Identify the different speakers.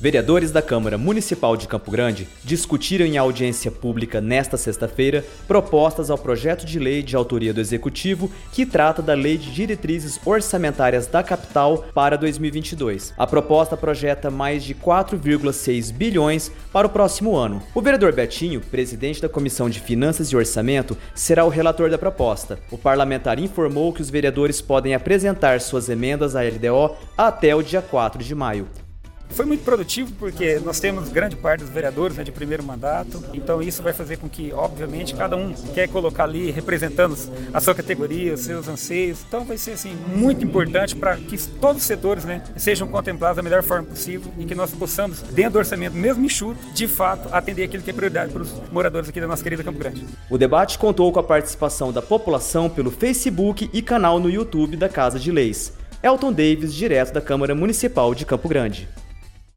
Speaker 1: Vereadores da Câmara Municipal de Campo Grande discutiram em audiência pública nesta sexta-feira propostas ao projeto de lei de autoria do Executivo que trata da Lei de Diretrizes Orçamentárias da Capital para 2022. A proposta projeta mais de 4,6 bilhões para o próximo ano. O vereador Betinho, presidente da Comissão de Finanças e Orçamento, será o relator da proposta. O parlamentar informou que os vereadores podem apresentar suas emendas à LDO até o dia 4 de maio.
Speaker 2: Foi muito produtivo porque nós temos grande parte dos vereadores né, de primeiro mandato, então isso vai fazer com que, obviamente, cada um quer colocar ali representando a sua categoria, os seus anseios. Então vai ser assim muito importante para que todos os setores né, sejam contemplados da melhor forma possível e que nós possamos, dentro do orçamento, mesmo enxuto, de fato atender aquilo que é prioridade para os moradores aqui da nossa querida Campo Grande.
Speaker 1: O debate contou com a participação da população pelo Facebook e canal no YouTube da Casa de Leis. Elton Davis, direto da Câmara Municipal de Campo Grande.